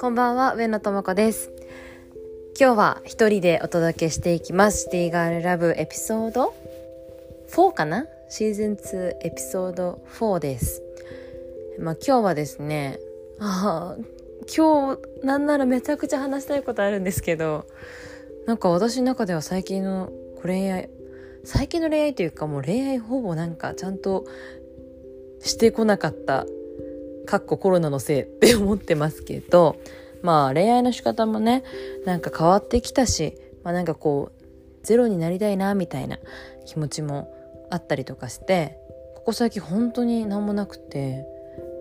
こんばんは、上野智子です。今日は一人でお届けしていきます。シティガールラブエピソード4かな？シーズン2エピソード4です。まあ今日はですね、ああ、今日なんならめちゃくちゃ話したいことあるんですけど、なんか私の中では最近の恋愛、最近の恋愛というかもう恋愛ほぼなんかちゃんとしてこなかったかっこコロナのせいって思ってますけど、まあ恋愛の仕方もね、なんか変わってきたし、まあなんかこう、ゼロになりたいな、みたいな気持ちもあったりとかして、ここ最近本当に何もなくて、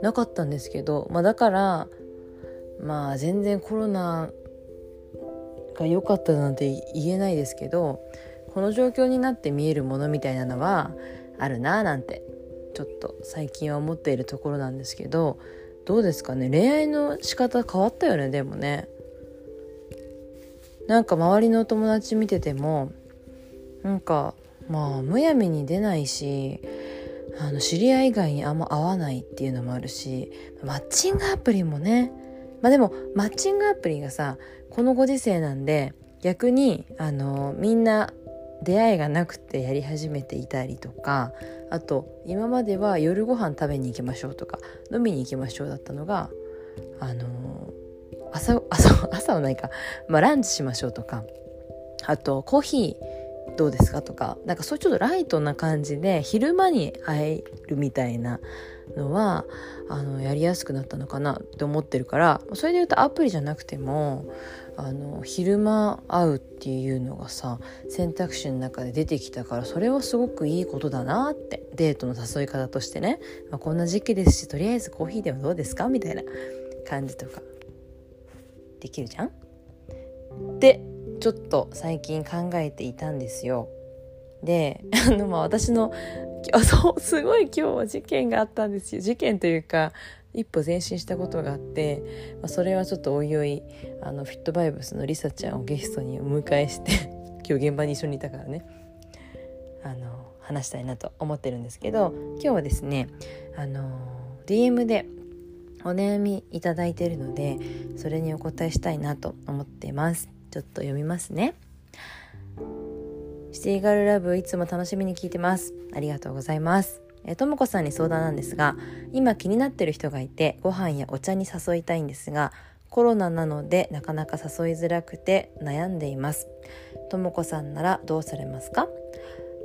なかったんですけど、まあだから、まあ全然コロナが良かったなんて言えないですけど、この状況になって見えるものみたいなのはあるなぁなんてちょっと最近は思っているところなんですけどどうですかね？恋愛の仕方変わったよね？でもね。なんか周りのお友達見ててもなんかまあむやみに出ないしあの知り合い以外にあんま会わないっていうのもあるしマッチングアプリもね。まあでもマッチングアプリがさこのご時世なんで逆にあのみんな出会いがなくてやり始めていたりとかあと今までは夜ご飯食べに行きましょうとか飲みに行きましょうだったのがあの朝朝朝はないか、まあ、ランチしましょうとか。あとコーヒーどうですか？とかなんかそういうちょっとライトな感じで昼間に会えるみたいなのはあのやりやすくなったのかなって思ってるからそれで言うとアプリじゃなくてもあの昼間会うっていうのがさ選択肢の中で出てきたからそれはすごくいいことだなってデートの誘い方としてね、まあ、こんな時期ですしとりあえずコーヒーでもどうですか？みたいな感じとかできるじゃん？でちょっと最近考えていたんですよ。で あのまあ私の そうすごい今日は事件があったんですよ事件というか一歩前進したことがあって、まあ、それはちょっとおいおいあのフィットバイブスのりさちゃんをゲストにお迎えして 今日現場に一緒にいたからねあの話したいなと思ってるんですけど今日はですねあの DM でお悩みいただいてるのでそれにお答えしたいなと思っていますちょっと読みますね。シティガールラブいつも楽しみに聞いてます。ありがとうございます。えともこさんに相談なんですが今気になってる人がいてご飯やお茶に誘いたいんですがコロナなのでなかなか誘いづらくて悩んでいます。ともこさんならどうされますか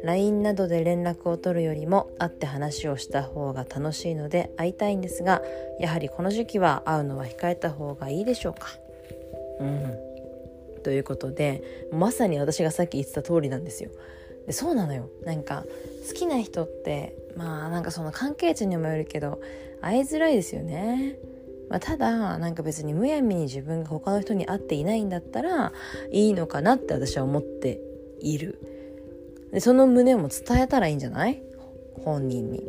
？LINE などで連絡を取るよりも会って話をした方が楽しいので会いたいんですがやはりこの時期は会うのは控えた方がいいでしょうか？うん。ということでまさに私がさっき言ってた通りなんですよでそうなのよなんか好きな人ってまあなんかその関係値にもよるけど会いづらいですよね。まあ、ただなんか別にむやみに自分が他の人に会っていないんだったらいいのかなって私は思っている。でその胸も伝えたらいいんじゃない？本人に。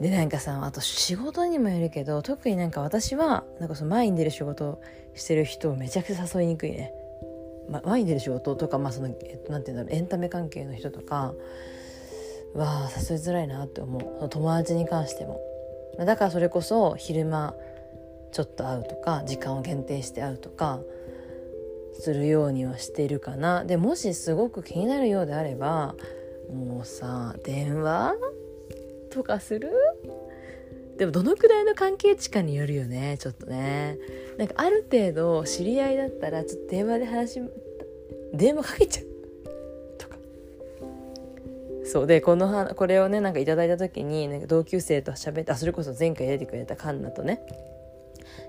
でなんかさあと仕事にもよるけど特になんか私はなんかその前に出る仕事してる人をめちゃくちゃ誘いにくいね。ま前に出る仕事とか、まあそのえっと、なんていうんだろうエンタメ関係の人とかわあ誘いづらいなって思う。友達に関しても。だからそれこそ昼間ちょっと会うとか時間を限定して会うとかするようにはしてるかな。でもしすごく気になるようであればもうさ電話とかする？でもどのくらいの関係値かによるよねちょっとね。なんかある程度知り合いだったらちょっと電話で話電話かけちゃう。とか。そう。でこのこれをねなんかいいた時になんか同級生と喋ってあそれこそ前回出てくれたカンナとね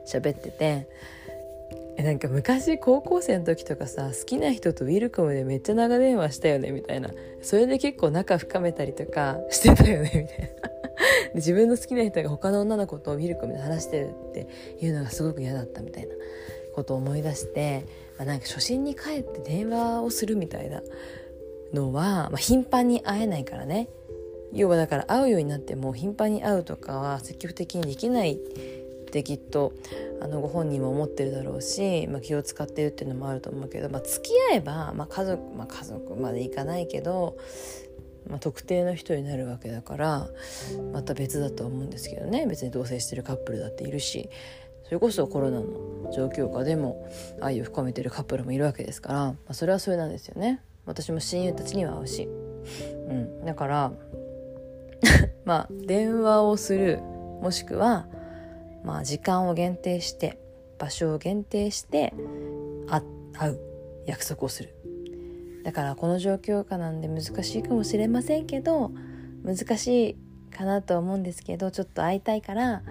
喋っててなんか昔高校生の時とかさ好きな人とウィルコムでめっちゃ長電話したよねみたいな。それで結構仲深めたりとかしてたよねみたいな。自分の好きな人が他の女の子とウィルコムで話してるっていうのがすごく嫌だったみたいなことを思い出して、まあ、なんか初心に帰って電話をするみたいなのは、まあ、頻繁に会えないからね。要はだから会うようになっても頻繁に会うとかは積極的にできないってきっとあのご本人も思ってるだろうし、まあ、気を使ってるっていうのもあると思うけど、まあ、付き合えば、まあ、家族、まあ、家族までいかないけどまあ、特定の人になるわけだからまた別だと思うんですけどね。別に同棲してるカップルだっているしそれこそコロナの状況下でも愛を深めてるカップルもいるわけですから、まあ、それはそれなんですよね。私も親友たちには会うし、うん、だから まあ電話をするもしくは、まあ、時間を限定して場所を限定して会う約束をする。だからこの状況下なんで難しいかもしれませんけど難しいかなと思うんですけどちょっと会いたいから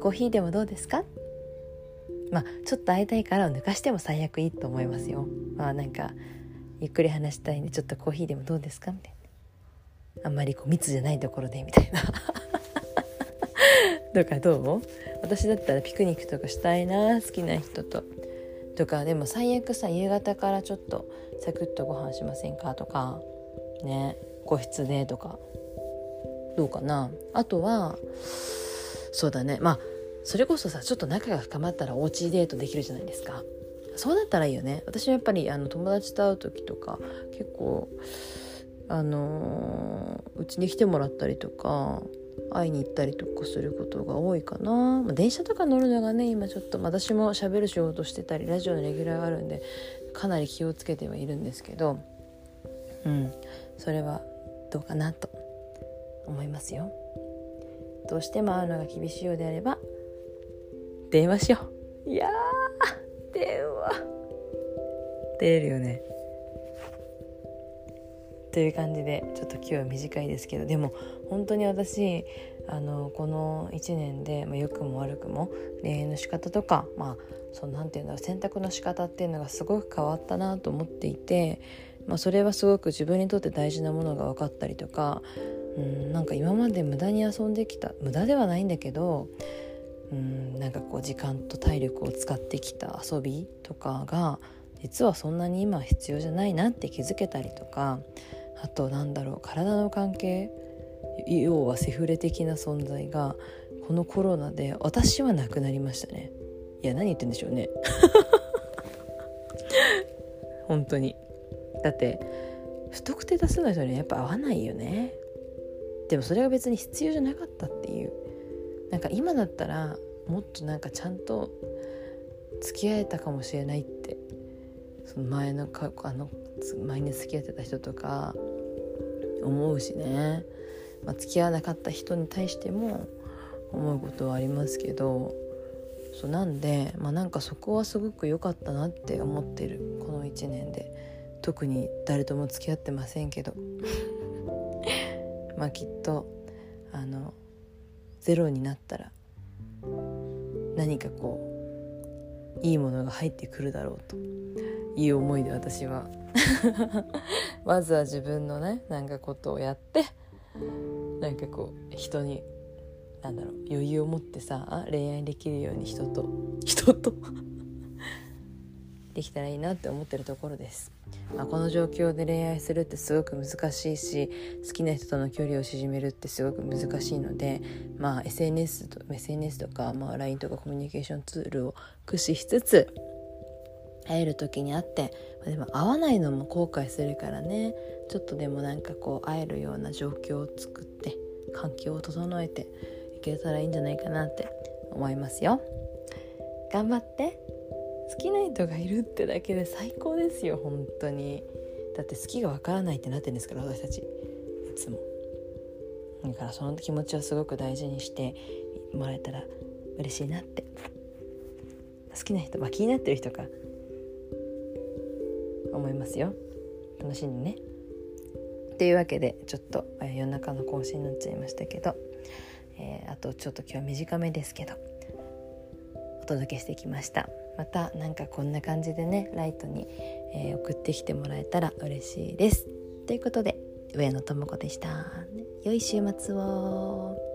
コーヒーでもどうですか？まあちょっと会いたいからを抜かしても最悪いいと思いますよ。まあなんかゆっくり話したいんでちょっとコーヒーでもどうですか？みたいな。あんまりこう密じゃないところでみたいな。とかどう？私だったらピクニックとかしたいな好きな人と。とかでも最悪さ夕方からちょっとサクッとご飯しませんか？とかね個室でとか。どうかな？あとはそうだね。まあそれこそさちょっと仲が深まったらおうちデートできるじゃないですか。そうだったらいいよね。私はやっぱりあの友達と会う時とか結構あのうちに来てもらったりとか会いに行ったりとかすることが多いかな、まあ、電車とか乗るのがね今ちょっと私もしゃべる仕事してたりラジオのレギュラーがあるんでかなり気をつけてはいるんですけどうんそれはどうかなと思いますよ。どうしても会うのが厳しいようであれば電話しよう。いや電話。出るよね。という感じでちょっと今日は短いですけどでも本当に私あのこの1年で、まあ、良くも悪くも恋愛の仕方とかまあそのなんていうんだろう選択の仕方っていうのがすごく変わったなと思っていて、まあ、それはすごく自分にとって大事なものが分かったりとかうんなんか今まで無駄に遊んできた無駄ではないんだけどうんなんかこう時間と体力を使ってきた遊びとかが実はそんなに今必要じゃないなって気づけたりとかあとなんだろう体の関係要はセフレ的な存在がこのコロナで私はなくなりましたね。いや何言ってんでしょうね。本当に。だって不特定多数の人にやっぱ合わないよね。でもそれが別に必要じゃなかったっていう。なんか今だったらもっとなんかちゃんと付き合えたかもしれないって。その前のかあの前に付き合ってた人とか思うしね、まあ、付き合わなかった人に対しても思うことはありますけどそうなんで、まあ、なんかそこはすごく良かったなって思ってる。この1年で。特に誰とも付き合ってませんけど。まあきっとあのゼロになったら何かこういいものが入ってくるだろうと。いう思いで私は。まずは自分のねなんかことをやってなんかこう人になんだろう余裕を持ってさ恋愛できるように人と 人とできたらいいなって思ってるところです、まあ、この状況で恋愛するってすごく難しいし好きな人との距離を縮めるってすごく難しいので、まあ、SNS と SNS とか、まあ、LINE とかコミュニケーションツールを駆使しつつ会える時に会ってでも会わないのも後悔するからね。ちょっとでもなんかこう会えるような状況を作って環境を整えていけたらいいんじゃないかなって思いますよ。頑張って。好きな人がいるってだけで最高ですよ本当に。だって好きがわからないってなってるんですから私たち。いつも。だからその気持ちをすごく大事にしてもらえたら嬉しいなって。好きな人、まあ、気になってる人か。思いますよ。楽しんでね。というわけでちょっと、えー、夜中の更新になっちゃいましたけど、えー、あとちょっと今日は短めですけどお届けしてきました。またなんかこんな感じでねライトに、えー、送ってきてもらえたら嬉しいです。ということで上野智子でした。良い週末を。